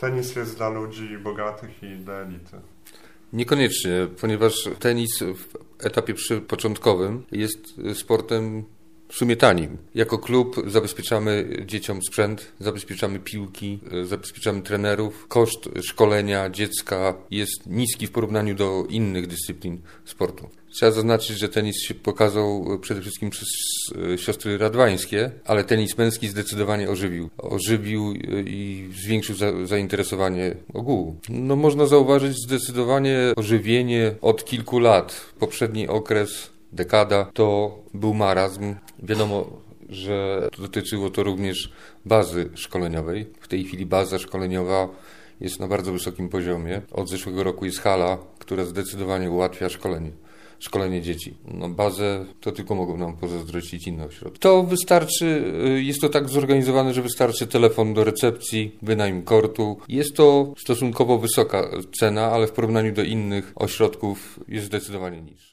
Tenis jest dla ludzi bogatych i dla elity. Niekoniecznie, ponieważ tenis w etapie początkowym jest sportem w sumie tanim. Jako klub zabezpieczamy dzieciom sprzęt, zabezpieczamy piłki, zabezpieczamy trenerów. Koszt szkolenia dziecka jest niski w porównaniu do innych dyscyplin sportu. Trzeba zaznaczyć, że tenis się pokazał przede wszystkim przez siostry radwańskie, ale tenis męski zdecydowanie ożywił. Ożywił i zwiększył za, zainteresowanie ogółu. No można zauważyć zdecydowanie ożywienie od kilku lat. Poprzedni okres dekada to był marazm. Wiadomo, że dotyczyło to również bazy szkoleniowej. W tej chwili baza szkoleniowa jest na bardzo wysokim poziomie. Od zeszłego roku jest hala, która zdecydowanie ułatwia szkolenie szkolenie dzieci. No bazę to tylko mogą nam pozazdrościć inne ośrodki. To wystarczy, jest to tak zorganizowane, że wystarczy telefon do recepcji, wynajem kortu. Jest to stosunkowo wysoka cena, ale w porównaniu do innych ośrodków jest zdecydowanie niższa.